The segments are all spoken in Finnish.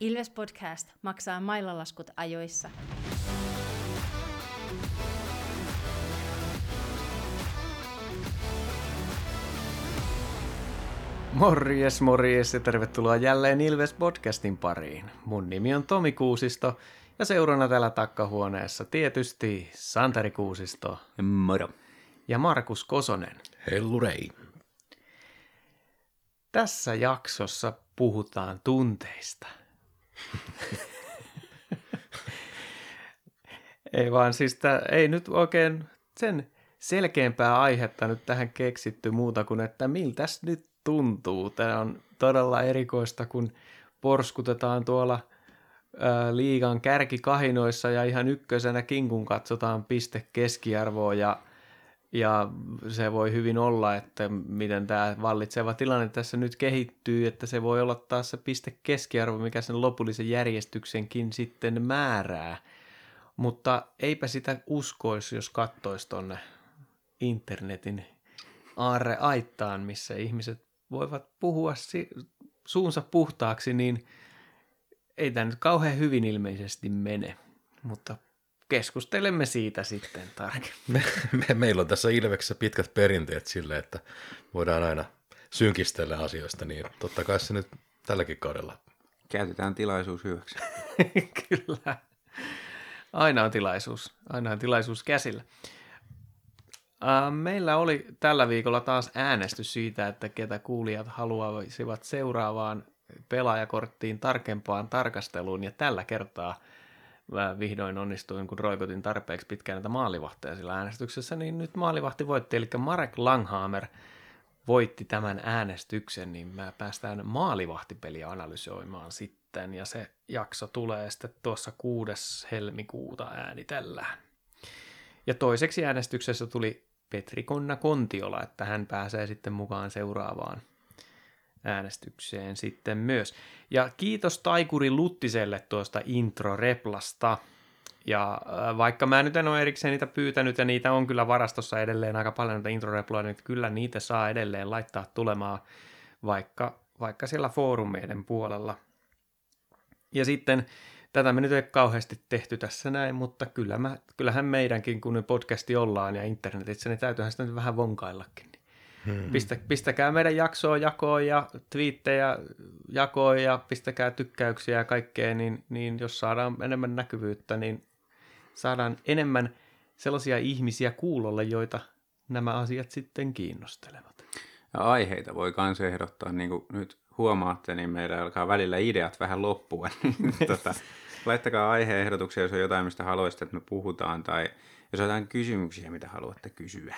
Ilves Podcast maksaa mailalaskut ajoissa. Morjes, morjes ja tervetuloa jälleen Ilves Podcastin pariin. Mun nimi on Tomi Kuusisto ja seurana täällä takkahuoneessa tietysti Santeri Kuusisto Moro. ja Markus Kosonen. Hellurei. Tässä jaksossa puhutaan tunteista. Ei vaan siis tää, ei nyt oikein sen selkeämpää aihetta nyt tähän keksitty muuta kuin, että miltäs nyt tuntuu. Tämä on todella erikoista, kun porskutetaan tuolla ää, liigan kärkikahinoissa ja ihan ykkösenäkin, kun katsotaan piste keskiarvoa ja, ja se voi hyvin olla, että miten tämä vallitseva tilanne tässä nyt kehittyy, että se voi olla taas se piste keskiarvo, mikä sen lopullisen järjestyksenkin sitten määrää. Mutta eipä sitä uskoisi, jos kattoisi tonne internetin aarre aittaan, missä ihmiset voivat puhua si- suunsa puhtaaksi, niin ei tämä nyt kauhean hyvin ilmeisesti mene, mutta keskustelemme siitä sitten tarkemmin. Me, me, meillä on tässä Ilveksessä pitkät perinteet sille, että voidaan aina synkistellä asioista, niin totta kai se nyt tälläkin kaudella. Käytetään tilaisuus hyväksi. Kyllä. Aina on tilaisuus. Aina on tilaisuus käsillä. Meillä oli tällä viikolla taas äänestys siitä, että ketä kuulijat haluaisivat seuraavaan pelaajakorttiin tarkempaan tarkasteluun, ja tällä kertaa mä vihdoin onnistuin, kun roikotin tarpeeksi pitkään näitä maalivahteja sillä äänestyksessä, niin nyt maalivahti voitti, eli Marek Langhammer voitti tämän äänestyksen, niin mä päästään maalivahtipeliä analysoimaan sitten, ja se jakso tulee sitten tuossa 6. helmikuuta äänitellään. Ja toiseksi äänestyksessä tuli Petri Konna Kontiola, että hän pääsee sitten mukaan seuraavaan äänestykseen sitten myös. Ja kiitos Taikuri Luttiselle tuosta intro-replasta. Ja äh, vaikka mä nyt en ole erikseen niitä pyytänyt, ja niitä on kyllä varastossa edelleen aika paljon niitä intro-reploja, niin kyllä niitä saa edelleen laittaa tulemaan, vaikka, vaikka siellä foorumeiden puolella. Ja sitten tätä me nyt ei kauheasti tehty tässä näin, mutta kyllä mä, kyllähän meidänkin, kun podcasti ollaan ja internetissä, niin täytyyhän sitä nyt vähän vonkaillakin. Hmm. Pistä, pistäkää meidän jaksoa jakoon ja twiittejä jakoon ja pistäkää tykkäyksiä ja kaikkea, niin, niin jos saadaan enemmän näkyvyyttä, niin saadaan enemmän sellaisia ihmisiä kuulolle, joita nämä asiat sitten kiinnostelevat. Ja aiheita voi myös ehdottaa, niin kuin nyt huomaatte, niin meillä alkaa välillä ideat vähän loppua. Niin tota, laittakaa aiheehdotuksia, jos on jotain, mistä haluaisitte, että me puhutaan, tai jos on jotain kysymyksiä, mitä haluatte kysyä,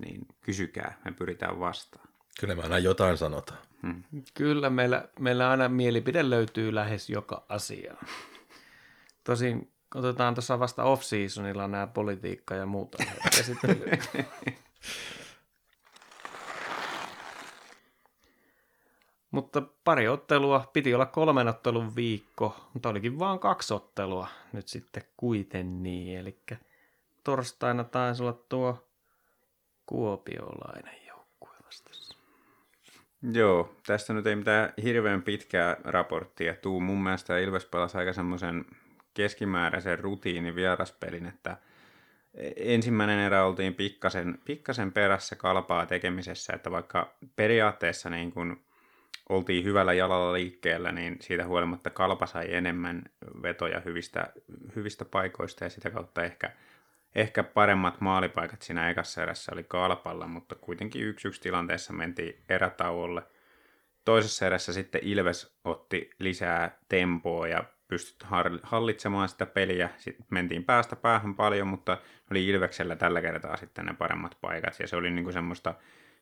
niin kysykää, me pyritään vastaan. Kyllä me aina jotain sanotaan. Hmm. Kyllä, meillä, meillä aina mielipide löytyy lähes joka asiaan. Tosin otetaan tuossa vasta off-seasonilla nämä politiikka ja muuta käsittelyä. Mutta pari ottelua, piti olla kolmen ottelun viikko, mutta olikin vaan kaksi ottelua nyt sitten kuiten niin. Eli torstaina taisi olla tuo kuopiolainen joukkue vastassa. Joo, tästä nyt ei mitään hirveän pitkää raporttia tuu. Mun mielestä Ilves pelasi aika semmoisen keskimääräisen rutiinin vieraspelin, että ensimmäinen erä oltiin pikkasen, pikkasen perässä kalpaa tekemisessä, että vaikka periaatteessa niin kun oltiin hyvällä jalalla liikkeellä, niin siitä huolimatta kalpa sai enemmän vetoja hyvistä, hyvistä paikoista ja sitä kautta ehkä, ehkä paremmat maalipaikat siinä ekassa erässä oli kalpalla, mutta kuitenkin yksi yksi tilanteessa mentiin erätauolle. Toisessa erässä sitten Ilves otti lisää tempoa ja pystyt hallitsemaan sitä peliä. Sitten mentiin päästä päähän paljon, mutta oli Ilveksellä tällä kertaa sitten ne paremmat paikat. Ja se oli niinku semmoista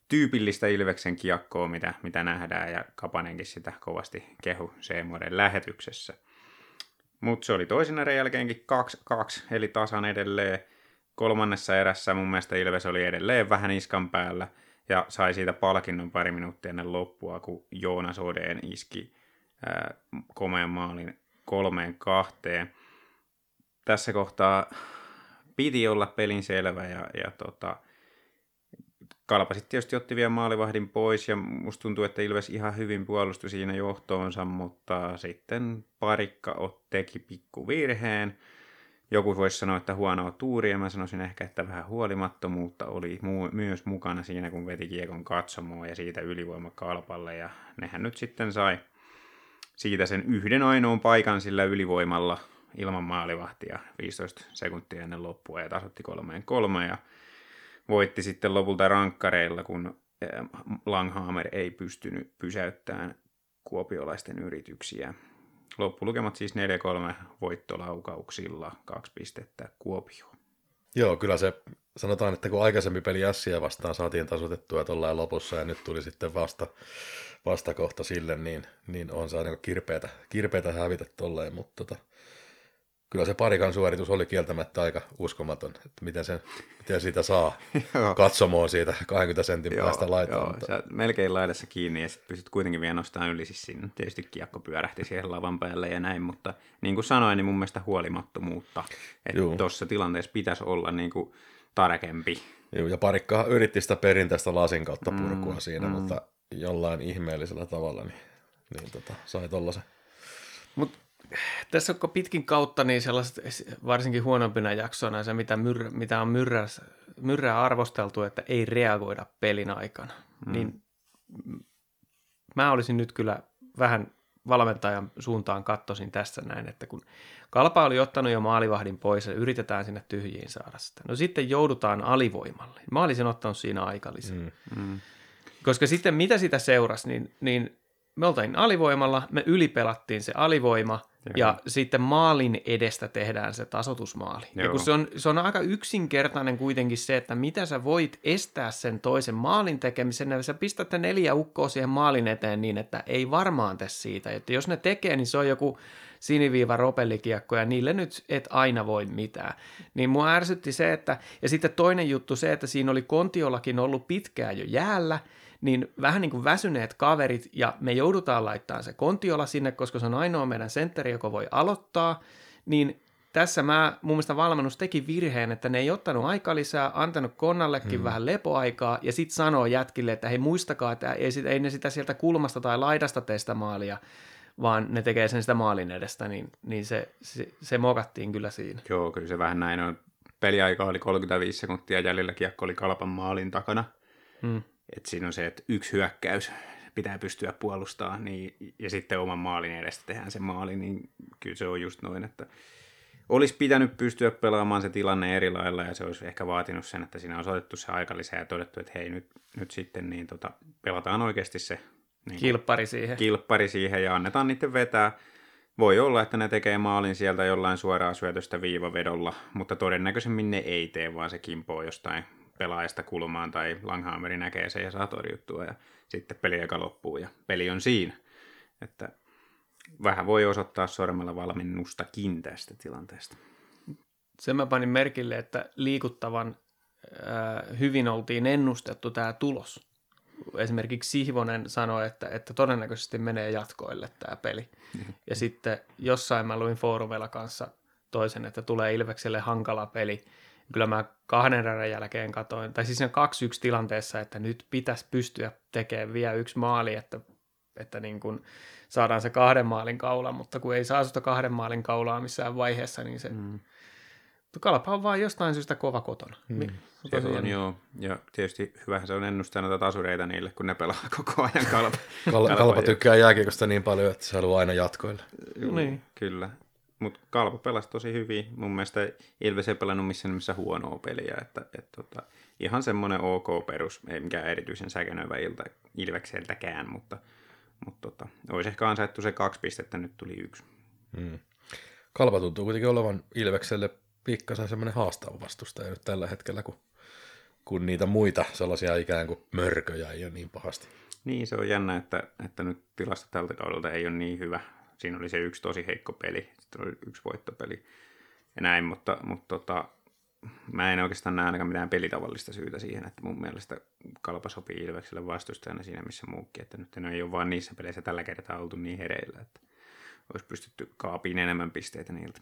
tyypillistä Ilveksen kiekkoa, mitä, mitä nähdään, ja Kapanenkin sitä kovasti kehu Seemoiden lähetyksessä. Mutta se oli toisen erän jälkeenkin 2-2, eli tasan edelleen. Kolmannessa erässä mun mielestä Ilves oli edelleen vähän iskan päällä, ja sai siitä palkinnon pari minuuttia ennen loppua, kun Joonas Odeen iski ää, maalin kolmeen kahteen. Tässä kohtaa piti olla pelin selvä ja, ja tota, Kalpa sitten tietysti otti vielä maalivahdin pois ja musta tuntuu, että Ilves ihan hyvin puolustui siinä johtoonsa, mutta sitten parikka teki pikku virheen. Joku voisi sanoa, että huonoa tuuria, mä sanoisin ehkä, että vähän huolimattomuutta oli mu- myös mukana siinä, kun veti kiekon katsomoa ja siitä ylivoima kalpalle ja nehän nyt sitten sai siitä sen yhden ainoan paikan sillä ylivoimalla ilman maalivahtia 15 sekuntia ennen loppua ja tasotti kolmeen kolmeen ja voitti sitten lopulta rankkareilla, kun eh, Langhammer ei pystynyt pysäyttämään kuopiolaisten yrityksiä. Loppulukemat siis 4-3 voittolaukauksilla, kaksi pistettä Kuopio. Joo, kyllä se, sanotaan, että kun aikaisemmin peli Ässiä vastaan saatiin tasoitettua tuollain lopussa ja nyt tuli sitten vasta, vastakohta sille, niin, niin on saanut kirpeätä, kirpeätä hävitä tolleen, mutta tota, kyllä se parikan suoritus oli kieltämättä aika uskomaton, että miten, sen, miten siitä saa katsomoon siitä 20 sentin Joo, päästä laittaa. joo, mutta, sä melkein laidassa kiinni ja sitten pystyt kuitenkin vielä nostamaan yli. Siis siinä tietysti kiekko pyörähti siihen lavan päälle ja näin, mutta niin kuin sanoin, niin mun mielestä huolimattomuutta. Että tuossa tilanteessa pitäisi olla niin kuin tarkempi. Joo, ja parikka yritti sitä perinteistä lasin kautta purkua Mm, siinä, mm. mutta jollain ihmeellisellä tavalla niin, niin tota, sai tollasen. Mutta tässä on pitkin kautta niin sellaiset, varsinkin huonompina jaksoina, se mitä, myrrä, mitä on myrrä, myrrää arvosteltu, että ei reagoida pelin aikana, mm. niin mä olisin nyt kyllä vähän valmentajan suuntaan kattosin tässä näin, että kun Kalpa oli ottanut jo maalivahdin pois ja yritetään sinne tyhjiin saada sitä. No sitten joudutaan alivoimalle. Mä olisin ottanut siinä aikalisän. Mm. Mm. Koska sitten mitä sitä seurasi, niin, niin me oltiin alivoimalla, me ylipelattiin se alivoima Joo. ja sitten maalin edestä tehdään se tasotusmaali. Ja Joo. kun se on, se on aika yksinkertainen kuitenkin se, että mitä sä voit estää sen toisen maalin tekemisen, ja sä pistät ne neljä ukkoa siihen maalin eteen niin, että ei varmaan tee siitä. Että jos ne tekee, niin se on joku siniviiva ropellikiekko ja niille nyt et aina voi mitään. Niin mua ärsytti se, että, ja sitten toinen juttu se, että siinä oli Kontiollakin ollut pitkään jo jäällä, niin vähän niin kuin väsyneet kaverit, ja me joudutaan laittamaan se Kontiola sinne, koska se on ainoa meidän sentteri, joka voi aloittaa, niin tässä mä, mun mielestä valmennus teki virheen, että ne ei ottanut aika lisää, antanut Konnallekin hmm. vähän lepoaikaa, ja sitten sanoo jätkille, että hei muistakaa, että ei, sit, ei ne sitä sieltä kulmasta tai laidasta tee sitä maalia, vaan ne tekee sen sitä maalin edestä, niin, niin se, se, se mokattiin kyllä siinä. Joo, kyllä se vähän näin on. Peliaika oli 35 sekuntia jäljellä, kiekko oli Kalpan maalin takana. Hmm. Et siinä on se, että yksi hyökkäys pitää pystyä puolustamaan, niin, ja sitten oman maalin edestä tehdään se maali, niin kyllä se on just noin, että olisi pitänyt pystyä pelaamaan se tilanne eri lailla, ja se olisi ehkä vaatinut sen, että siinä on otettu se aika lisää ja todettu, että hei, nyt, nyt sitten niin tota, pelataan oikeasti se niin Kilppari siihen. kilppari siihen ja annetaan niiden vetää. Voi olla, että ne tekee maalin sieltä jollain suoraa syötöstä viivavedolla, mutta todennäköisemmin ne ei tee, vaan se kimpoo jostain pelaajasta kulmaan tai Langhammeri näkee sen ja saa torjuttua ja sitten peli aika loppuu ja peli on siinä. Että vähän voi osoittaa sormella valmennustakin tästä tilanteesta. Sen mä panin merkille, että liikuttavan äh, hyvin oltiin ennustettu tämä tulos. Esimerkiksi Sihvonen sanoi, että, että todennäköisesti menee jatkoille tämä peli. Ja sitten jossain mä luin foorumeilla kanssa toisen, että tulee Ilvekselle hankala peli. Kyllä mä kahden erän jälkeen katoin, tai siis siinä kaksi yksi tilanteessa, että nyt pitäisi pystyä tekemään vielä yksi maali, että, että niin kun saadaan se kahden maalin kaula, mutta kun ei saa sitä kahden maalin kaulaa missään vaiheessa, niin se, mm. Kalpa on vaan jostain syystä kova kotona. Mm. Se on, joo. Ja tietysti hyvähän se on ennustaa noita tasureita niille, kun ne pelaa koko ajan kalpa. Kal- Kalpa tykkää jääkiekosta niin paljon, että se haluaa aina jatkoille. Joo, Niin. Kyllä. Mutta Kalpa pelasi tosi hyvin. Mun mielestä Ilves ei pelannut missään nimessä huonoa peliä. Että, et, tota, ihan semmoinen ok perus, ei mikään erityisen säkenöivä ilta Ilvekseltäkään, mutta, mutta tota, olisi ehkä ansaittu se kaksi pistettä, nyt tuli yksi. Mm. Kalpa tuntuu kuitenkin olevan Ilvekselle pikkasen semmoinen haastava vastustaja nyt tällä hetkellä, kun, kun niitä muita sellaisia ikään kuin mörköjä ei ole niin pahasti. Niin, se on jännä, että, että nyt tilasto tältä kaudelta ei ole niin hyvä. Siinä oli se yksi tosi heikko peli, sitten oli yksi voittopeli ja näin, mutta, mutta tota, mä en oikeastaan näe ainakaan mitään pelitavallista syytä siihen, että mun mielestä Kalpa sopii Ilvekselle vastustajana siinä missä muukin, että nyt ei ole vaan niissä peleissä tällä kertaa oltu niin hereillä, että olisi pystytty kaapiin enemmän pisteitä niiltä.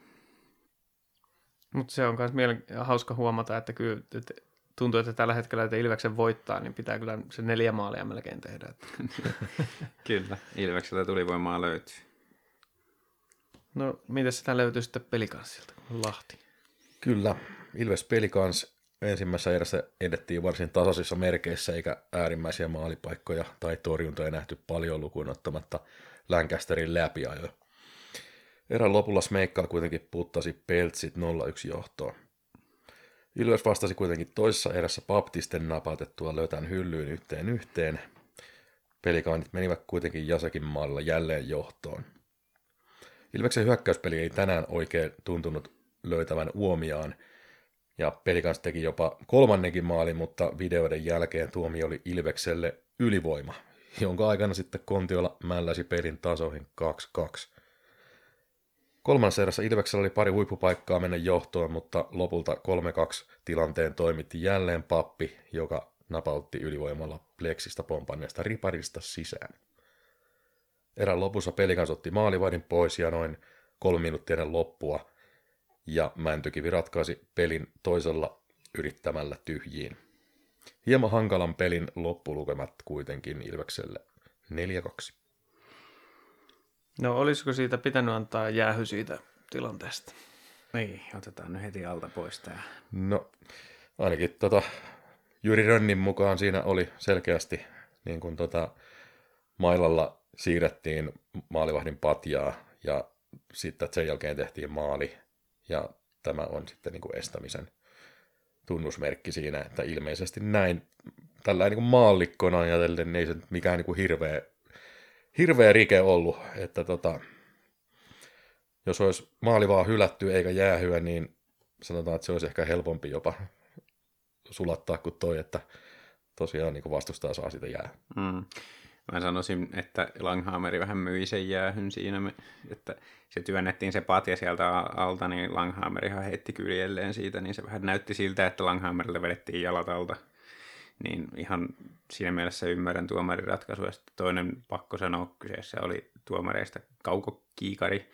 Mutta se on myös mielen... hauska huomata, että kyllä että tuntuu, että tällä hetkellä, että Ilveksen voittaa, niin pitää kyllä se neljä maalia melkein tehdä. Että. Kyllä, Ilveksellä tulivoimaa löytyy. No, miten sitä löytyy sitten pelikanssilta, Lahti? Kyllä, Ilves Pelikans ensimmäisessä erässä edettiin varsin tasaisissa merkeissä, eikä äärimmäisiä maalipaikkoja tai torjuntoja nähty paljon lukuun ottamatta Lancasterin läpiajoja. Erän lopulla Smeikkaa kuitenkin puttasi Peltsit 0-1 johtoon. Ilves vastasi kuitenkin toisessa erässä Baptisten napautettua löytän hyllyyn yhteen yhteen. Pelikaanit menivät kuitenkin Jasekin maalilla jälleen johtoon. Ilveksen hyökkäyspeli ei tänään oikein tuntunut löytävän uomiaan, ja Pelikans teki jopa kolmannenkin maali, mutta videoiden jälkeen tuomio oli Ilvekselle ylivoima, jonka aikana sitten Kontiola mälläsi pelin tasoihin 2-2. Kolmannessa erässä Ilveksellä oli pari huippupaikkaa mennä johtoon, mutta lopulta 3-2 tilanteen toimitti jälleen pappi, joka napautti ylivoimalla pleksistä pompanneesta riparista sisään. Erän lopussa Pelikans otti maalivahdin pois ja noin kolme minuuttia ennen loppua, ja Mäntykivi ratkaisi pelin toisella yrittämällä tyhjiin. Hieman hankalan pelin loppulukemat kuitenkin Ilvekselle 4-2. No, olisiko siitä pitänyt antaa jäähy siitä tilanteesta? Niin, otetaan nyt heti alta pois tää. No, ainakin tota, Jyri Rönnin mukaan siinä oli selkeästi niin kuin tota, mailalla siirrettiin maalivahdin patjaa ja sitten sen jälkeen tehtiin maali ja tämä on sitten niin kuin estämisen tunnusmerkki siinä, että ilmeisesti näin tällä niin kuin maallikkona ajatellen niin ei se mikään niin kuin hirveä, hirveä rike ollut, että tota, jos olisi maali vaan hylätty eikä jäähyä, niin sanotaan, että se olisi ehkä helpompi jopa sulattaa kuin toi, että tosiaan niin vastustaa saa sitä jää. Mm. Mä sanoisin, että Langhammeri vähän myi sen jäähyn siinä, että se työnnettiin se patja sieltä alta, niin Langhammerihan heitti kyljelleen siitä, niin se vähän näytti siltä, että Langhammerille vedettiin jalat alta. Niin ihan siinä mielessä ymmärrän tuomarin ratkaisu. Ja sitten toinen pakko sanoa, kyseessä oli tuomareista Kauko Kiikari,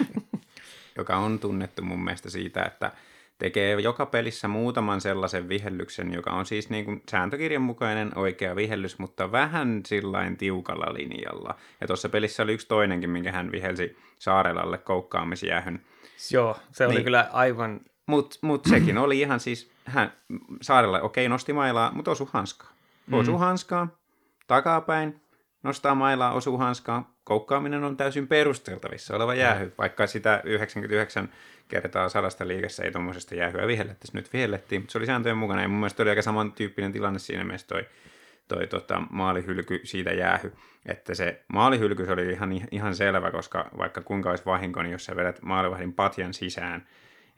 joka on tunnettu mun mielestä siitä, että tekee joka pelissä muutaman sellaisen vihellyksen, joka on siis niin kuin sääntökirjan mukainen oikea vihellys, mutta vähän sillain tiukalla linjalla. Ja tuossa pelissä oli yksi toinenkin, minkä hän vihelsi Saarelalle koukkaamisjäähyn. Joo, se oli Niin. kyllä aivan... Mutta mut sekin oli ihan siis, hän Saarella, okei, nosti mailaa, mutta osu hanskaa. Osu hanskaa, takapäin, nostaa mailaa, osuu hanskaa. Koukkaaminen on täysin perusteltavissa oleva jäähy, vaikka sitä 99 kertaa sadasta liikessä ei tuommoisesta jäähyä vihellettäisi. Nyt vihellettiin, mutta se oli sääntöjen mukana. Ja mun mielestä oli aika samantyyppinen tilanne siinä mielessä toi, toi tota, maalihylky siitä jäähy. Että se maalihylky oli ihan, ihan selvä, koska vaikka kuinka olisi vahinko, niin jos sä vedät maalivahdin patjan sisään,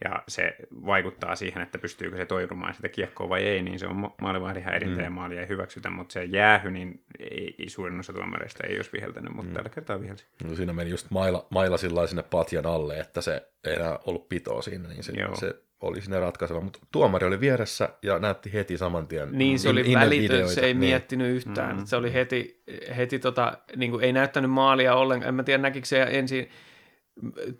ja se vaikuttaa siihen, että pystyykö se toirumaan sitä kiekkoa vai ei, niin se on ma- maalivahdin häirintä mm. ja maalia ei hyväksytä, mutta se jäähy, niin ei, ei suurin osa tuomareista ei olisi viheltänyt, mutta mm. tällä kertaa vihelsi. No, siinä meni just maila, maila sillä sinne patjan alle, että se ei enää ollut pitoa siinä, niin se, Joo. se oli sinne ratkaiseva. Mutta tuomari oli vieressä ja näytti heti saman tien. Niin, se oli välitön, videoita. se ei niin. miettinyt yhtään. Mm. Se oli heti, heti tota, niin kuin, ei näyttänyt maalia ollenkaan. En mä tiedä, näkikö se ensin,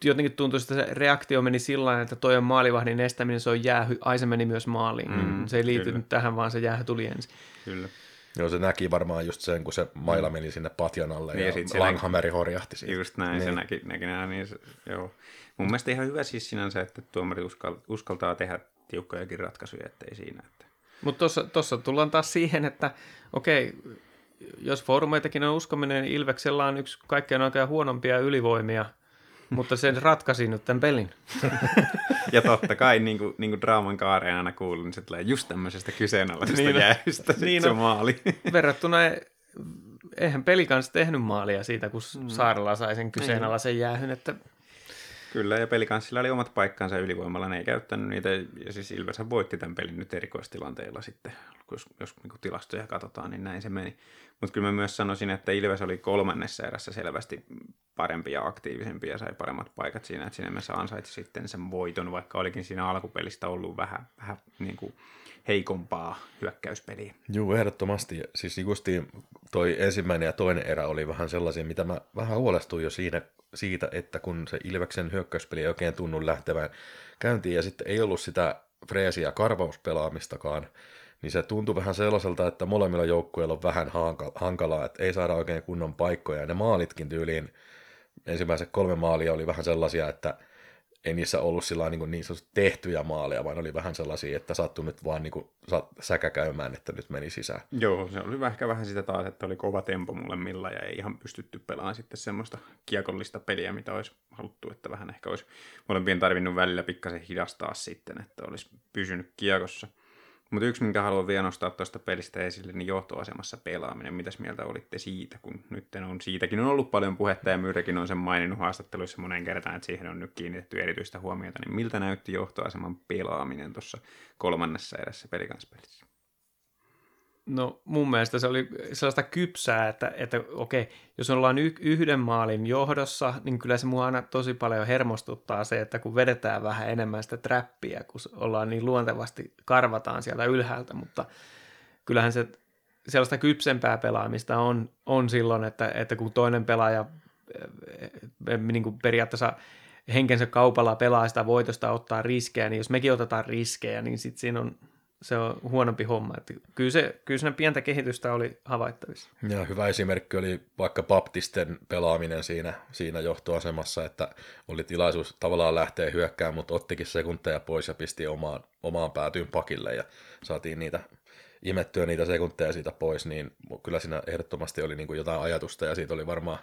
jotenkin tuntui, että se reaktio meni sillä tavalla, että toi on maalivahdin estäminen, se on jäähy, ai se meni myös maaliin. Mm, se ei liittynyt kyllä. tähän, vaan se jäähy tuli ensin. Kyllä. Joo, se näki varmaan just sen, kun se maila meni sinne patjan alle Niin, ja ja, Langhammeri horjahti siitä. Just näin, niin. se näki, näki nämä, niin se, joo. Mun mielestä ihan hyvä siis sinänsä, että tuomari uskal, uskaltaa tehdä tiukkojakin ratkaisuja, ettei siinä. Että... Mutta tuossa tullaan taas siihen, että okei, jos foorumeitakin on uskominen, niin Ilveksellä on yksi kaikkein oikein huonompia ylivoimia, mutta sen ratkaisi nyt tämän pelin. Ja totta kai, niin kuin, niin kuin draaman kaareen aina kuuluu, niin se tulee just tämmöisestä kyseenalaisesta Niin on. jäähystä niin Niin se on. maali. Verrattuna, eihän peli kanssa tehnyt maalia siitä, kun mm. Saarella sai sen kyseenalaisen jäähyn, että Kyllä, ja pelikanssilla oli omat paikkansa ylivoimalla, ne ei käyttänyt niitä, ja siis Ilveshän voitti tämän pelin nyt erikoistilanteilla sitten, jos, jos niin tilastoja katsotaan, niin näin se meni. Mutta kyllä mä myös sanoisin, että Ilves oli kolmannessa erässä selvästi parempi ja aktiivisempi ja sai paremmat paikat siinä, että siinä mielessä ansaitsi sitten sen voiton, vaikka olikin siinä alkupelistä ollut vähän, vähän niin kuin heikompaa hyökkäyspeliä. Joo, ehdottomasti. Siis justiin toi ensimmäinen ja toinen erä oli vähän sellaisia, mitä mä vähän huolestuin jo siinä, siitä, että kun se Ilveksen hyökkäyspeli ei oikein tunnu lähtevän käyntiin ja sitten ei ollut sitä freesiä karvauspelaamistakaan, niin se tuntui vähän sellaiselta, että molemmilla joukkueilla on vähän hankalaa, että ei saada oikein kunnon paikkoja. Ja ne maalitkin tyyliin, ensimmäiset kolme maalia oli vähän sellaisia, että ei niissä ollut sillä niin, niin tehtyjä maaleja, vaan oli vähän sellaisia, että sattui nyt vaan niin kuin, säkä käymään, että nyt meni sisään. Joo, se oli ehkä vähän sitä taas, että oli kova tempo millä ja ei ihan pystytty pelaamaan sitten semmoista kiekollista peliä, mitä olisi haluttu, että vähän ehkä olisi molempien tarvinnut välillä pikkasen hidastaa sitten, että olisi pysynyt kiekossa. Mutta yksi, minkä haluan vielä nostaa tuosta pelistä esille, niin johtoasemassa pelaaminen. Mitäs mieltä olitte siitä, kun nyt on siitäkin on ollut paljon puhetta ja Myyrekin on sen maininnut haastatteluissa monen kertaan, että siihen on nyt kiinnitetty erityistä huomiota. Niin miltä näytti johtoaseman pelaaminen tuossa kolmannessa erässä pelikanspelissä? No mun mielestä se oli sellaista kypsää, että, että okei, jos ollaan y- yhden maalin johdossa, niin kyllä se mua aina tosi paljon hermostuttaa se, että kun vedetään vähän enemmän sitä trappia, kun ollaan niin luontevasti karvataan sieltä ylhäältä, mutta kyllähän se sellaista kypsempää pelaamista on, on silloin, että, että kun toinen pelaaja eh, eh, niin kuin periaatteessa henkensä kaupalla pelaa sitä voitosta ottaa riskejä, niin jos mekin otetaan riskejä, niin sitten siinä on se on huonompi homma. Että kyllä, se, kyllä siinä pientä kehitystä oli havaittavissa. Ja hyvä esimerkki oli vaikka Baptisten pelaaminen siinä, siinä johtoasemassa, että oli tilaisuus tavallaan lähteä hyökkäämään, mutta ottikin sekunteja pois ja pisti omaan, omaan päätyyn pakille ja saatiin niitä imettyä niitä sekunteja siitä pois, niin kyllä siinä ehdottomasti oli niin kuin jotain ajatusta ja siitä oli varmaan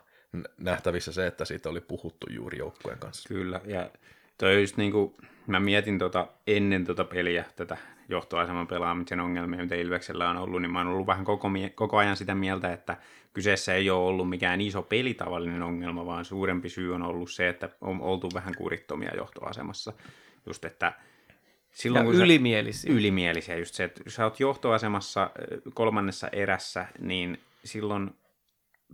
nähtävissä se, että siitä oli puhuttu juuri joukkueen kanssa. Kyllä, ja toi just niin kuin, mä mietin tota, ennen tota peliä tätä johtoaseman pelaamisen ongelmia, mitä Ilveksellä on ollut, niin mä oon ollut vähän koko, koko ajan sitä mieltä, että kyseessä ei ole ollut mikään iso pelitavallinen ongelma, vaan suurempi syy on ollut se, että on oltu vähän kurittomia johtoasemassa. Just, että silloin, ja kun ylimielisiä. Sä, ylimielisiä, just se, että sä oot johtoasemassa kolmannessa erässä, niin silloin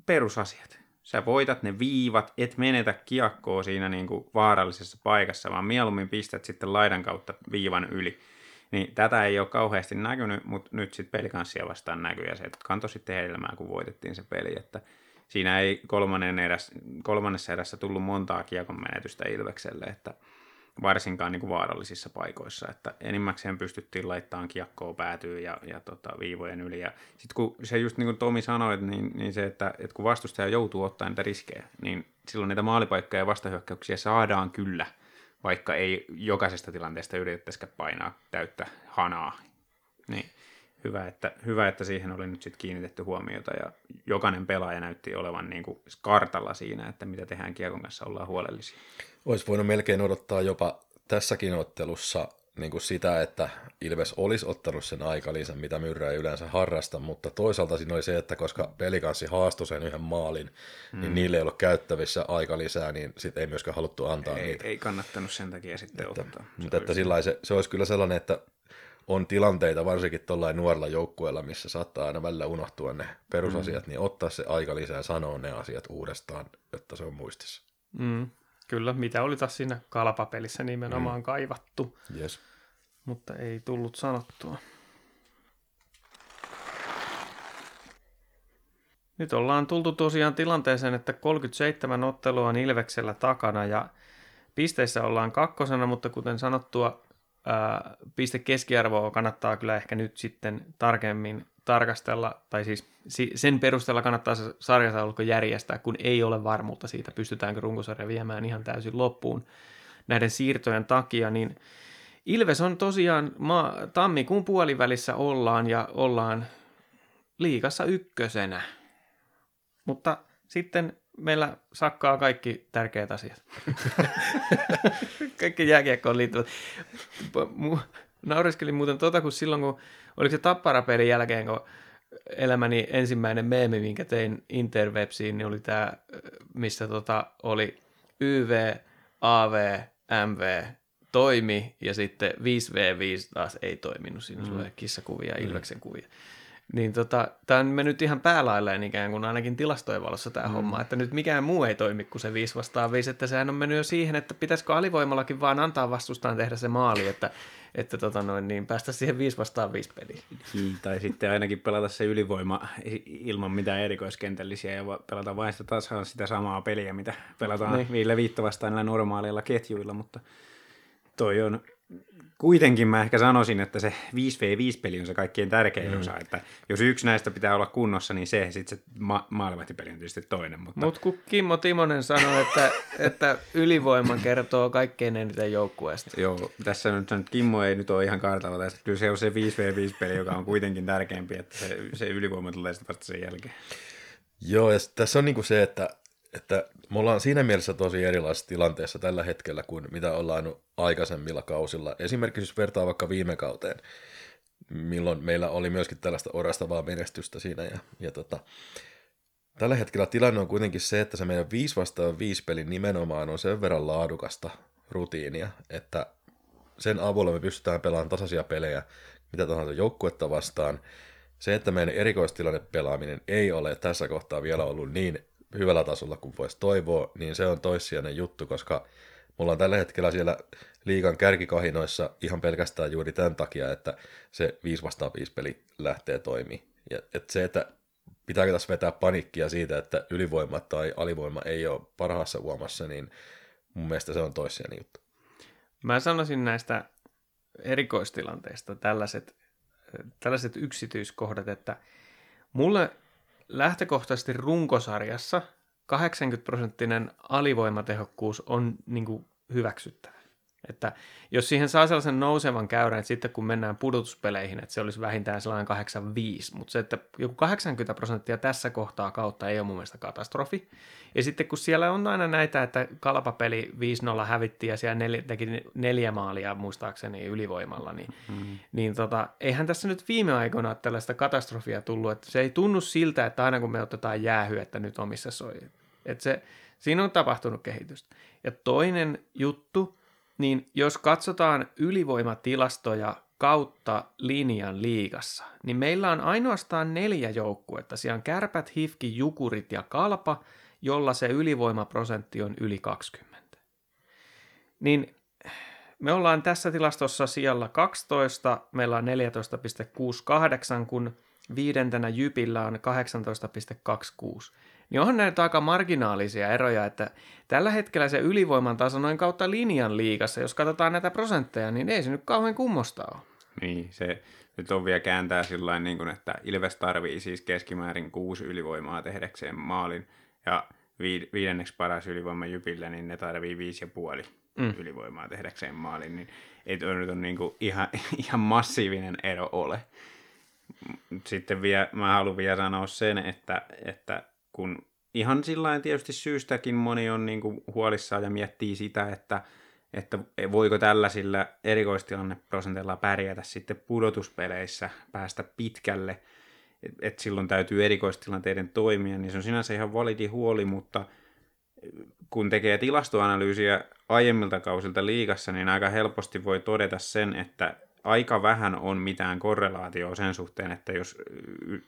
perusasiat. Sä voitat ne viivat, et menetä kiekkoa siinä niin kuin vaarallisessa paikassa, vaan mieluummin pistät sitten laidan kautta viivan yli niin tätä ei ole kauheasti näkynyt, mutta nyt sitten pelikanssia vastaan näkyy ja se kantoi sitten hedelmää, kun voitettiin se peli, että siinä ei kolmannen eräs, kolmannessa erässä tullut montaa kiekon menetystä Ilvekselle, että varsinkaan niin kuin vaarallisissa paikoissa, että enimmäkseen pystyttiin laittamaan kiekkoa päätyy ja, ja tota, viivojen yli. Ja sitten kun se just niin kuin Tomi sanoi, niin, niin se, että, että kun vastustaja joutuu ottaa niitä riskejä, niin silloin niitä maalipaikkoja ja vastahyökkäyksiä saadaan kyllä – vaikka ei jokaisesta tilanteesta yritettäisikään painaa täyttä hanaa. Niin hyvä, että, hyvä, että siihen oli nyt sitten kiinnitetty huomiota ja jokainen pelaaja näytti olevan niin kuin kartalla siinä, että mitä tehdään kiekon kanssa, ollaan huolellisia. Olisi voinut melkein odottaa jopa tässäkin ottelussa niin kuin sitä, että Ilves olisi ottanut sen aikalisän, mitä Myrrä ei yleensä harrasta, mutta toisaalta siinä oli se, että koska pelikanssi haastoi sen yhden maalin, niin mm. niin niille ei ollut käyttävissä aikalisää, niin sitten ei myöskään haluttu antaa ei, niitä. Ei kannattanut sen takia sitten että, ottaa. Se mutta että sillä se, se olisi kyllä sellainen, että on tilanteita, varsinkin tuollain nuorella joukkueella, missä saattaa aina välillä unohtua ne perusasiat, mm. niin ottaa se aika lisää ja sanoa ne asiat uudestaan, jotta se on muistissa. Mm. Kyllä, mitä oli taas siinä kalpapelissä nimenomaan mm. kaivattu. Yes. Mutta ei tullut sanottua. Nyt ollaan tultu tosiaan tilanteeseen, että 37 ottelua on Ilveksellä takana ja pisteissä ollaan kakkosena, mutta kuten sanottua, ää, piste keskiarvoa kannattaa kyllä ehkä nyt sitten tarkemmin tarkastella, tai siis sen perusteella kannattaa sarjataulukko järjestää, kun ei ole varmuutta siitä, pystytäänkö runkosarja viemään ihan täysin loppuun näiden siirtojen takia, niin Ilves on tosiaan, ma- tammikuun puolivälissä ollaan ja ollaan liikassa ykkösenä, mutta sitten meillä sakkaa kaikki tärkeät asiat. kaikki jääkiekkoon liittyvät. Naureskelin muuten tota, kun silloin kun, oliko se tapparapelin jälkeen, kun elämäni ensimmäinen meemi, minkä tein Interwebsiin, niin oli tämä, missä tota oli YV, AV, MV toimi ja sitten 5v5 taas ei toiminut. Siinä mm. oli kissakuvia ja mm. Ilveksen kuvia. Niin tota, tämä on mennyt ihan päälailleen ikään kuin ainakin tilastojen valossa tämä mm. homma, että nyt mikään muu ei toimi kuin se 5 vastaan 5, että sehän on mennyt jo siihen, että pitäisikö alivoimallakin vaan antaa vastustaan tehdä se maali, että, että tota noin, niin päästä siihen 5 vastaan 5 peliin. Niin, tai sitten ainakin pelata se ylivoima ilman mitään erikoiskentällisiä ja pelata vain sitä tasan sitä samaa peliä, mitä pelataan niin. vastaan näillä normaaleilla ketjuilla, mutta toi on kuitenkin mä ehkä sanoisin, että se 5v5-peli on se kaikkein tärkein mm. osa, että jos yksi näistä pitää olla kunnossa, niin se, sitten se ma- maalivahtipeli on tietysti toinen. Mutta Mut kun Kimmo Timonen sanoi, että, että ylivoima kertoo kaikkein eniten joukkueesta. Joo, tässä nyt, nyt Kimmo ei nyt ole ihan kartalla tässä. Kyllä se on se 5v5-peli, joka on kuitenkin tärkeämpi, että se, se ylivoima tulee sitten vasta sen jälkeen. Joo, ja tässä on niin kuin se, että, että me ollaan siinä mielessä tosi erilaisessa tilanteessa tällä hetkellä kuin mitä ollaan aikaisemmilla kausilla. Esimerkiksi jos vertaa vaikka viime kauteen, milloin meillä oli myöskin tällaista orastavaa menestystä siinä. Ja, ja tota, tällä hetkellä tilanne on kuitenkin se, että se meidän 5 vastaan 5 peli nimenomaan on sen verran laadukasta rutiinia, että sen avulla me pystytään pelaamaan tasaisia pelejä mitä tahansa joukkuetta vastaan. Se, että meidän erikoistilanne pelaaminen ei ole tässä kohtaa vielä ollut niin hyvällä tasolla kuin voisi toivoa, niin se on toissijainen juttu, koska mulla on tällä hetkellä siellä liigan kärkikahinoissa ihan pelkästään juuri tämän takia, että se 5 vastaan 5 peli lähtee toimii. Ja että se, että pitääkö tässä vetää panikkia siitä, että ylivoima tai alivoima ei ole parhaassa uomassa, niin mun mielestä se on toissijainen juttu. Mä sanoisin näistä erikoistilanteista tällaiset, tällaiset yksityiskohdat, että mulle lähtökohtaisesti runkosarjassa 80 prosenttinen alivoimatehokkuus on niin kuin hyväksyttävä. Että jos siihen saa sellaisen nousevan käyrän, että sitten kun mennään pudotuspeleihin, että se olisi vähintään sellainen 85, mutta se, että joku 80 prosenttia tässä kohtaa kautta ei ole mun mielestä katastrofi. Ja sitten kun siellä on aina näitä, että kalpapeli 5-0 hävitti ja siellä neljä, teki neljä maalia muistaakseni ylivoimalla, niin, mm. niin tota, eihän tässä nyt viime aikoina tällaista katastrofia tullut, että se ei tunnu siltä, että aina kun me otetaan jäähy, että nyt on missä soi. Että se, siinä on tapahtunut kehitystä. Ja toinen juttu, niin jos katsotaan ylivoimatilastoja kautta linjan liigassa, niin meillä on ainoastaan neljä joukkuetta. Siellä on kärpät, hifki, jukurit ja kalpa, jolla se ylivoimaprosentti on yli 20. Niin me ollaan tässä tilastossa siellä 12, meillä on 14,68, kun viidentenä Jypillä on 18,26 niin onhan näitä aika marginaalisia eroja, että tällä hetkellä se ylivoiman taso noin kautta linjan liigassa, jos katsotaan näitä prosentteja, niin ei se nyt kauhean kummosta ole. Niin, se nyt on vielä kääntää sillä niin kuin, että Ilves tarvii siis keskimäärin kuusi ylivoimaa tehdäkseen maalin, ja viidenneksi paras ylivoima Jypille, niin ne tarvii viisi ja puoli mm. ylivoimaa tehdäkseen maalin, niin ei tuo nyt ole niin kuin ihan, ihan massiivinen ero ole. Sitten vielä, mä haluan vielä sanoa sen, että, että kun ihan sillä tietysti syystäkin moni on niin kuin huolissaan ja miettii sitä, että, että voiko tällaisilla erikoistilanneprosenteilla pärjätä sitten pudotuspeleissä, päästä pitkälle, että silloin täytyy erikoistilanteiden toimia, niin se on sinänsä ihan validi huoli, mutta kun tekee tilastoanalyysiä aiemmilta kausilta liigassa, niin aika helposti voi todeta sen, että aika vähän on mitään korrelaatioa sen suhteen, että jos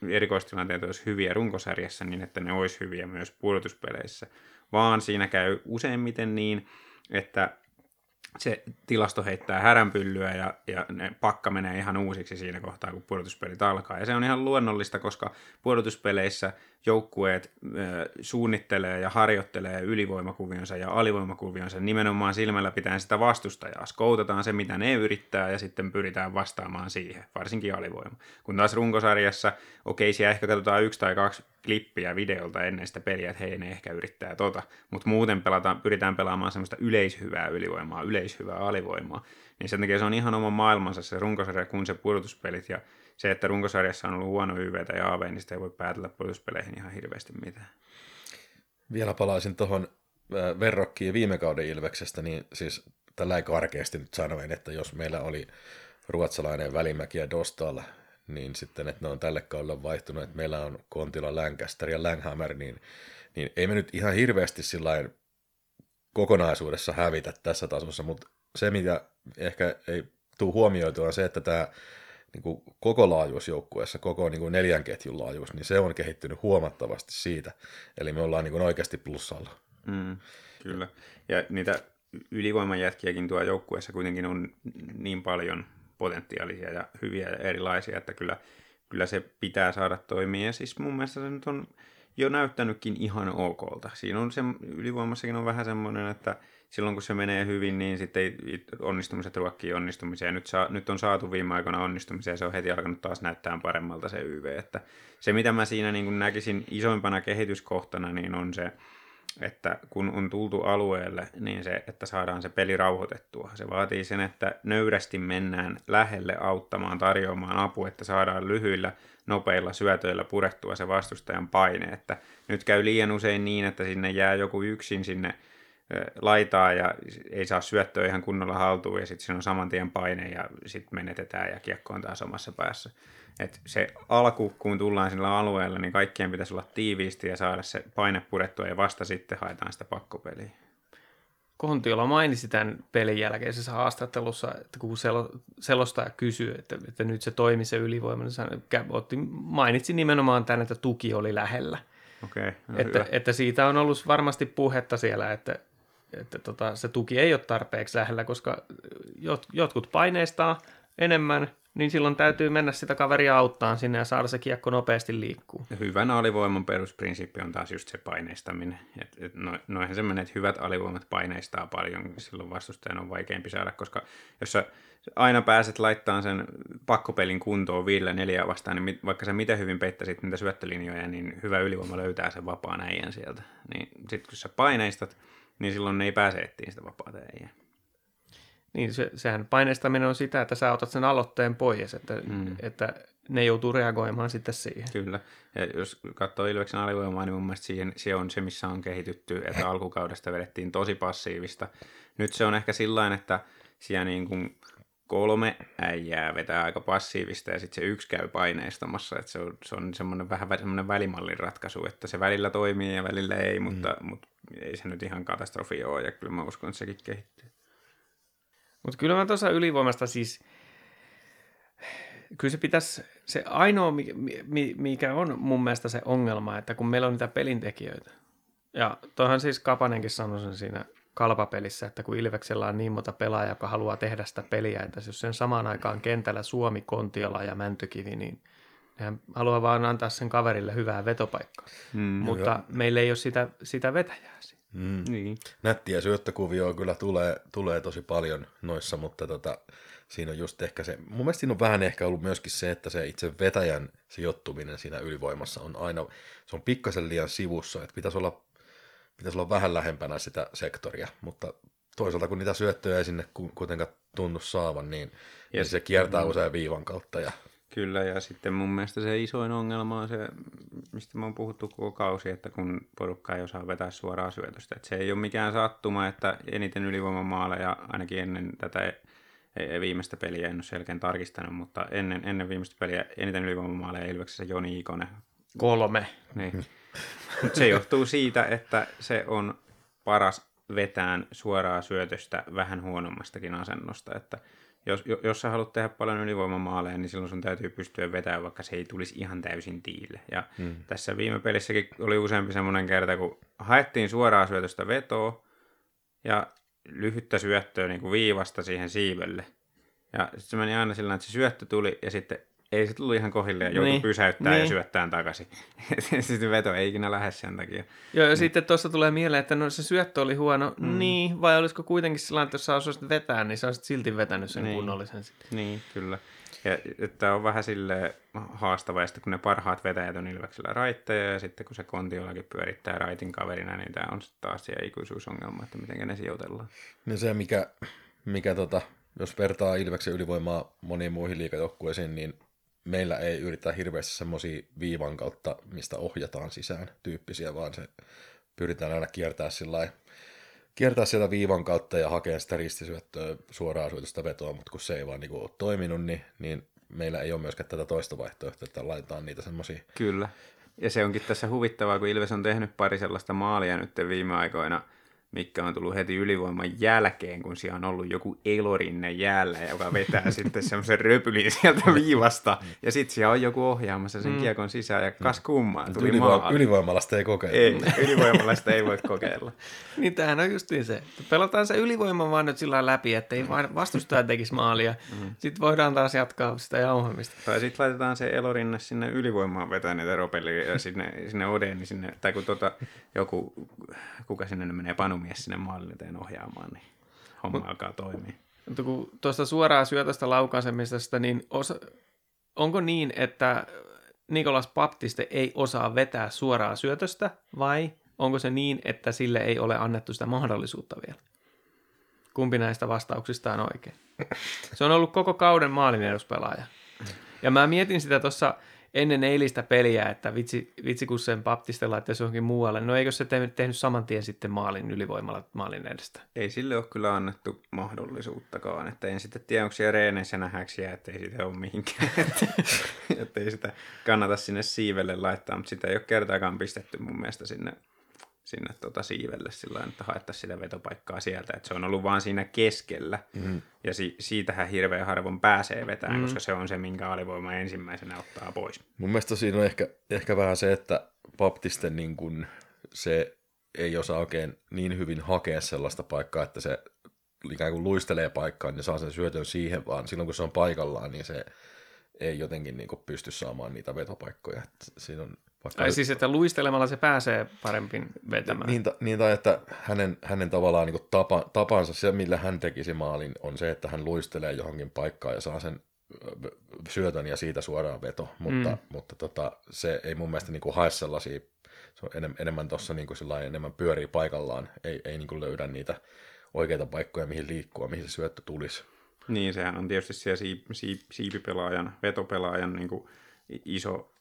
erikoistilanteet olisi hyviä runkosarjassa, niin että ne olisi hyviä myös pudotuspeleissä, vaan siinä käy useimmiten niin, että se tilasto heittää häränpyllyä ja, ja ne pakka menee ihan uusiksi siinä kohtaa, kun pudotuspelit alkaa. Ja se on ihan luonnollista, koska pudotuspeleissä joukkueet ö, suunnittelee ja harjoittelee ylivoimakuvionsa ja alivoimakuvionsa nimenomaan silmällä pitäen sitä vastustajaa. Skoutataan se, mitä ne yrittää ja sitten pyritään vastaamaan siihen, varsinkin alivoima. Kun taas runkosarjassa, okei, siellä ehkä katsotaan yksi tai kaksi klippiä videolta ennen sitä peliä, että hei, ne ehkä yrittää tota, mutta muuten pelataan, pyritään pelaamaan semmoista yleishyvää ylivoimaa, yleishyvää alivoimaa. Niin sen takia se on ihan oma maailmansa se runkosarja kuin se pudotuspelit ja se, että runkosarjassa on ollut huono YV ja AV, niin sitä ei voi päätellä pudotuspeleihin ihan hirveästi mitään. Vielä palaisin tuohon verrokkiin viime kauden Ilveksestä, niin siis tällä karkeasti nyt sanoen, että jos meillä oli ruotsalainen Välimäki ja Dostal, niin sitten, että ne on tälle kaudelle vaihtunut, että meillä on Kontila, Lancaster ja Langhammer, niin, niin ei me nyt ihan hirveästi sillä kokonaisuudessa hävitä tässä tasossa, mutta se, mitä ehkä ei tule huomioitua, on se, että tämä niin kuin koko laajuus joukkueessa, koko niin kuin neljän ketjun laajuus, niin se on kehittynyt huomattavasti siitä. Eli me ollaan niin kuin oikeasti plussalla. Mm, kyllä. Ja niitä ylivoimajätkiäkin tuo joukkueessa kuitenkin on niin paljon potentiaalisia ja hyviä ja erilaisia, että kyllä, kyllä se pitää saada toimia. Ja siis mun mielestä se nyt on jo näyttänytkin ihan okolta. Siinä on se, ylivoimassakin on vähän semmoinen, että silloin kun se menee hyvin, niin sitten ei onnistumiset ruokkii onnistumisia. Nyt, saa, nyt on saatu viime aikoina onnistumisia ja se on heti alkanut taas näyttää paremmalta se YV. Että se mitä mä siinä niin näkisin isoimpana kehityskohtana, niin on se, että kun on tultu alueelle, niin se, että saadaan se peli rauhoitettua. Se vaatii sen, että nöyrästi mennään lähelle auttamaan, tarjoamaan apua, että saadaan lyhyillä, nopeilla syötöillä purettua se vastustajan paine. Että nyt käy liian usein niin, että sinne jää joku yksin sinne laitaa ja ei saa syöttöä ihan kunnolla haltuun ja sitten siinä on saman tien paine ja sitten menetetään ja kiekko on taas omassa päässä. Et se alku, kun tullaan sillä alueella, niin kaikkien pitäisi olla tiiviisti ja saada se paine purettua ja vasta sitten haetaan sitä pakkopeliä. Kontiola mainitsi tämän pelin jälkeisessä haastattelussa, että kun selostaja kysyy, että, että nyt se toimi se ylivoima, niin otti, mainitsi nimenomaan tämän, että tuki oli lähellä. Okay, no että, että siitä on ollut varmasti puhetta siellä, että, että tota, se tuki ei ole tarpeeksi lähellä, koska jot, jotkut paineistaa enemmän, niin silloin täytyy mennä sitä kaveria auttaa sinne ja saada se kiekko nopeasti liikkuu. Hyvän alivoiman perusprinsiippi on taas just se paineistaminen. Et, et no, noihän se menee, että hyvät alivoimat paineistaa paljon, silloin vastustajan on vaikeampi saada, koska jos sä aina pääset laittamaan sen pakkopelin kuntoon viidellä neljää vastaan, niin vaikka sä miten hyvin peittäisit niitä syöttölinjoja, niin hyvä ylivoima löytää sen vapaan äijän sieltä. Niin sitten kun sä paineistat, niin silloin ne ei pääse etsiä sitä vapaata äijää. Niin, se, sehän paineistaminen on sitä, että sä otat sen aloitteen pois, että, mm. että ne joutuu reagoimaan sitten siihen. Kyllä. Ja jos katsoo Ilveksen alivoimaa, niin mun mielestä siihen, se on se, missä on kehitytty, että alkukaudesta vedettiin tosi passiivista. Nyt se on ehkä sillä että siellä niin kuin kolme äijää vetää aika passiivista ja sitten se yksi käy paineistamassa, että se on, se on semmoinen vähän semmoinen välimallin ratkaisu, että se välillä toimii ja välillä ei, mutta, mm. mutta ei se nyt ihan katastrofi ole ja kyllä mä uskon, että sekin kehittyy. Mutta kyllä mä tuossa ylivoimasta siis, kyllä se pitäisi, se ainoa mikä on mun mielestä se ongelma, että kun meillä on niitä pelintekijöitä, ja toihan siis Kapanenkin sanoi sen siinä kalpapelissä, että kun Ilveksellä on niin monta pelaajaa, joka haluaa tehdä sitä peliä, että jos sen samaan aikaan kentällä Suomi, Kontiola ja Mäntykivi, niin hän haluaa vaan antaa sen kaverille hyvää vetopaikkaa. Mm, Mutta hyvä. meillä ei ole sitä, sitä vetäjää siinä. Mm. Niin. Nättiä syöttökuvioa kyllä tulee, tulee tosi paljon noissa, mutta tota, siinä on just ehkä se, mun mielestä siinä on vähän ehkä ollut myöskin se, että se itse vetäjän sijoittuminen siinä ylivoimassa on aina, se on pikkasen liian sivussa, että pitäisi olla, pitäisi olla vähän lähempänä sitä sektoria, mutta toisaalta kun niitä syöttöjä ei sinne kuitenkaan tunnu saavan, niin, niin se kiertää mm. usein viivan kautta ja Kyllä, ja sitten mun mielestä se isoin ongelma on se, mistä me on puhuttu koko kausi, että kun porukka ei osaa vetää suoraa syötöstä. Että se ei ole mikään sattuma, että eniten ylivoimamaaleja, ainakin ennen tätä viimeistä peliä, en ole selkeän tarkistanut, mutta ennen, ennen viimeistä peliä eniten ylivoimamaaleja Ilveksessä Joni Ikonen. Kolme. Niin. se johtuu siitä, että se on paras vetään suoraa syötöstä vähän huonommastakin asennosta, että jos, jos sä haluat tehdä paljon ylivoimamaaleja, niin silloin sun täytyy pystyä vetämään, vaikka se ei tulisi ihan täysin tiille. Ja hmm. tässä viime pelissäkin oli useampi semmoinen kerta, kun haettiin suoraa syötöstä vetoa ja lyhyttä syöttöä niin kuin viivasta siihen siivelle. Ja sitten se meni aina sillä että se syöttö tuli ja sitten ei se tullut ihan kohille ja joutui niin. pysäyttää niin. ja syöttää takaisin. sitten veto ei ikinä lähde sen takia. Joo, ja niin. sitten tuossa tulee mieleen, että no se syöttö oli huono, mm. niin, vai olisiko kuitenkin sillä että jos sä osaisit vetää, niin sä olisit silti vetänyt sen niin. kunnollisen sitten. Niin, kyllä. Ja että on vähän sille haastava, ja sitten kun ne parhaat vetäjät on Ilveksellä raitteja, ja sitten kun se kontiolakin pyörittää raitin kaverina, niin tämä on sitten taas se ikuisuusongelma, että miten ne sijoitellaan. No se, mikä, mikä tota, jos vertaa Ilveksen ylivoimaa moniin muihin liikajoukkueisiin, niin meillä ei yritä hirveästi semmoisia viivan kautta, mistä ohjataan sisään tyyppisiä, vaan se pyritään aina kiertää sillä kiertää sieltä viivan kautta ja hakea sitä ristisyöttöä suoraan syötöstä vetoa, mutta kun se ei vaan niin ole toiminut, niin, niin meillä ei ole myöskään tätä toista vaihtoehtoa, että laitetaan niitä semmoisia. Kyllä. Ja se onkin tässä huvittavaa, kun Ilves on tehnyt pari sellaista maalia nyt viime aikoina, mikä on tullut heti ylivoiman jälkeen, kun siellä on ollut joku elorinne jäällä, joka vetää sitten semmoisen röpylin sieltä viivasta, ja sitten siellä on joku ohjaamassa sen kiekon sisään, ja kas kummaa, tuli Ylivo- maali. ylivoimalasta ei kokeilla. Ei, ylivoimalaista ei voi kokeilla. Niin tämähän on justiin se. Pelataan se ylivoima vaan nyt sillä läpi, että ei vaan vastustaja tekisi maalia. Mm. Sitten voidaan taas jatkaa sitä jauhamista. Tai sitten laitetaan se elorinne sinne ylivoimaan vetää niitä ropeliä ja sinne, sinne Odeen, niin sinne, tai kun tota, joku, kuka sinne menee, panumies sinne maalin eteen ohjaamaan, niin homma Mut, alkaa toimia. Mutta kun tuosta suoraa syötöstä laukaisemisesta, niin osa, onko niin, että Nikolas Baptiste ei osaa vetää suoraa syötöstä, vai onko se niin, että sille ei ole annettu sitä mahdollisuutta vielä? Kumpi näistä vastauksista on oikein? Se on ollut koko kauden maalin eduspelaaja. Ja mä mietin sitä tuossa ennen eilistä peliä, että vitsi, vitsi kun sen Baptiste laittaisi johonkin muualle. No eikö se te- tehnyt saman tien sitten maalin ylivoimalla maalin edestä? Ei sille ole kyllä annettu mahdollisuuttakaan, että en sitten tiedä, onko siellä reeneissä nähäksiä, että ei sitä ole mihinkään, että, ei sitä kannata sinne siivelle laittaa, mutta sitä ei ole kertaakaan pistetty mun mielestä sinne, sinne tota siivelle sillä että haettaisiin sitä vetopaikkaa sieltä, että se on ollut vaan siinä keskellä, mm. ja si- siitähän hirveän harvoin pääsee vetämään, mm. koska se on se, minkä alivoima ensimmäisenä ottaa pois. Mun mielestä siinä on ehkä, ehkä vähän se, että Baptiste niin kun se ei osaa oikein niin hyvin hakea sellaista paikkaa, että se ikään kuin luistelee paikkaan ja saa sen syötön siihen, vaan silloin kun se on paikallaan, niin se ei jotenkin niin kuin pysty saamaan niitä vetopaikkoja. Että siinä on vaikka Ai siis, että luistelemalla se pääsee paremmin vetämään. niin, niin tai että hänen, hänen tavallaan niin tapa, tapansa, se millä hän tekisi maalin, on se, että hän luistelee johonkin paikkaan ja saa sen syötön ja siitä suoraan veto, mutta, mm. mutta tota, se ei mun mielestä niin kuin hae sellaisia, se on enem, enemmän tuossa niin kuin enemmän pyörii paikallaan, ei, ei niin kuin löydä niitä oikeita paikkoja, mihin liikkua, mihin se syöttö tulisi. Niin, sehän on tietysti siellä siip, siip, siipipelaajan, vetopelaajan niin kuin iso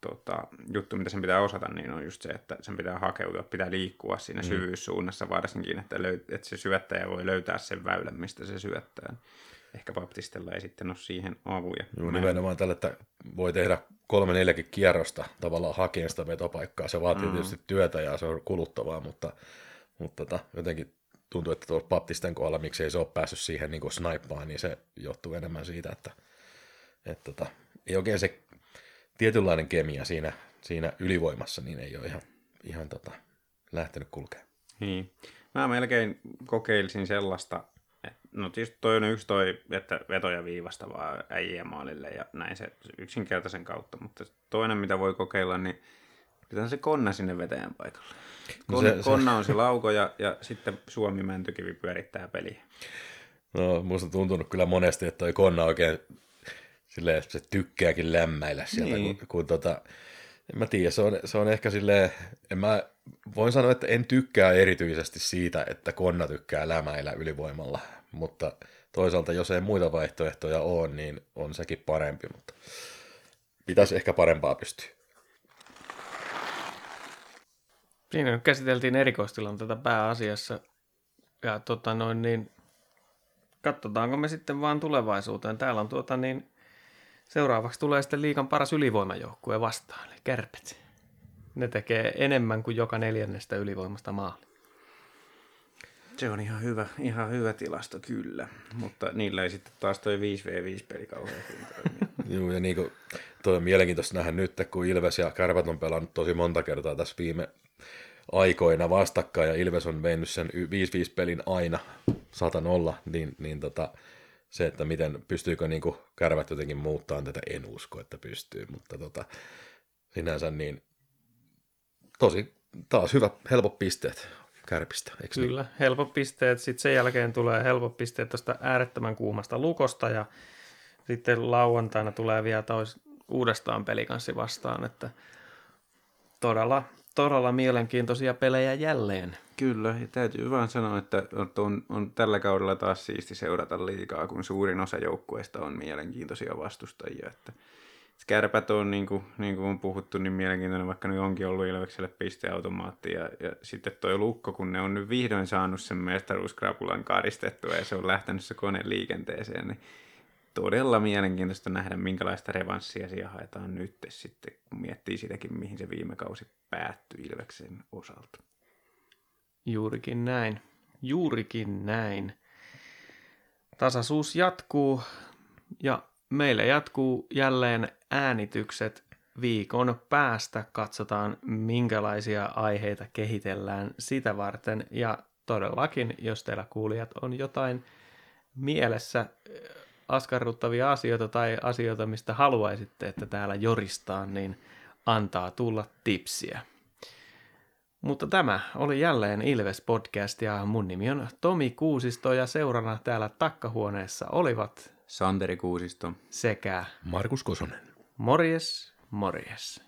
tota, juttu, mitä sen pitää osata, niin on just se, että sen pitää hakeutua, pitää liikkua siinä mm. syvyyssuunnassa varsinkin, että, löy- että se syöttäjä voi löytää sen väylän, mistä se syöttää. Ehkä Baptistella ei sitten ole siihen avuja. Joo, nimenomaan tällä, että voi tehdä kolme neljäkin kierrosta tavallaan hakeen sitä vetopaikkaa. Se vaatii mm. tietysti työtä ja se on kuluttavaa, mutta, mutta tota, jotenkin tuntuu, että tuolla Baptisten kohdalla, miksei se ole päässyt siihen niin snaippaan, niin se johtuu enemmän siitä, että, että tota, ei oikein se tietynlainen kemia siinä, siinä ylivoimassa, niin ei ole ihan, ihan tota, lähtenyt kulkea. Niin. Mä melkein kokeilisin sellaista, no tietysti toi on yksi toi, että vetoja viivasta vaan äijä maalille ja näin se yksinkertaisen kautta, mutta toinen mitä voi kokeilla, niin pitää se konna sinne vetäjän paikalle. Kon, No se- se- konna on se lauko ja, ja sitten Suomi Mäntykivi pyörittää peliä. No, musta on tuntunut kyllä monesti, että toi Konna oikein silleen, se tykkääkin lämmäillä sieltä, Niin. kun, kun tota, en mä tiedä, se on, se on ehkä silleen, en mä, voin sanoa, että en tykkää erityisesti siitä, että Konna tykkää lämäillä ylivoimalla, mutta toisaalta jos ei muita vaihtoehtoja ole, niin on sekin parempi, mutta pitäisi ehkä parempaa pystyä. Siinä nyt käsiteltiin erikoistilannetta pääasiassa. Ja tota noin niin, katsotaanko me sitten vaan tulevaisuuteen. Täällä on tuota niin, seuraavaksi tulee sitten liikan paras ylivoimajoukkue vastaan, eli kärpät. Ne tekee enemmän kuin joka neljännestä ylivoimasta maali. Se on ihan hyvä, ihan hyvä tilasto kyllä, mutta niillä ei sitten taas toi 5v5 peli kauhean hyvin toimi. Joo, ja niin kuin, toi on mielenkiintoista nähdä nyt, kun Ilves ja Kärpät on pelannut tosi monta kertaa tässä viime aikoina vastakkain, ja Ilves on mennyt sen y- 5-5 pelin aina 100-0, niin, niin tota, se, että miten pystyykö niin kuin Kärpät jotenkin muuttamaan tätä, en usko, että pystyy, mutta tota, sinänsä niin tosi taas hyvä, helpot pisteet Kärpistä, eikö niin? Kyllä, helpot pisteet. Sitten sen jälkeen tulee helpot pisteet tuosta äärettömän kuumasta lukosta ja sitten lauantaina tulee vielä tois, uudestaan pelikanssi vastaan, että todella, todella mielenkiintoisia pelejä jälleen. Kyllä, ja täytyy vaan sanoa, että on, on tällä kaudella taas siisti seurata liikaa, kun suurin osa joukkueista on mielenkiintoisia vastustajia. Että kärpät on, niin kuin, niin kuin on puhuttu, niin mielenkiintoinen, vaikka nyt onkin ollut Ilvekselle pisteautomaatti. Ja, ja sitten toi Lukko, kun ne on nyt vihdoin saanut sen mestaruuskrapulan karistettua ja se on lähtenyt se kone liikenteeseen, niin todella mielenkiintoista nähdä, minkälaista revanssia siellä haetaan nyt sitten, kun miettii sitäkin, mihin se viime kausi päättyi Ilveksen osalta. Juurikin näin. Juurikin näin. Tasaisuus jatkuu ja meillä jatkuu jälleen äänitykset viikon päästä. Katsotaan, minkälaisia aiheita kehitellään sitä varten. Ja todellakin, jos teillä kuulijat on jotain mielessä askarruttavia asioita tai asioita, mistä haluaisitte, että täällä joristaa, niin antaa tulla tipsiä. Mutta tämä oli jälleen Ilves Podcast ja mun nimi on Tomi Kuusisto ja seurana täällä takkahuoneessa olivat Santeri Kuusisto. sekä Markus Kosonen. Morjes, morjes.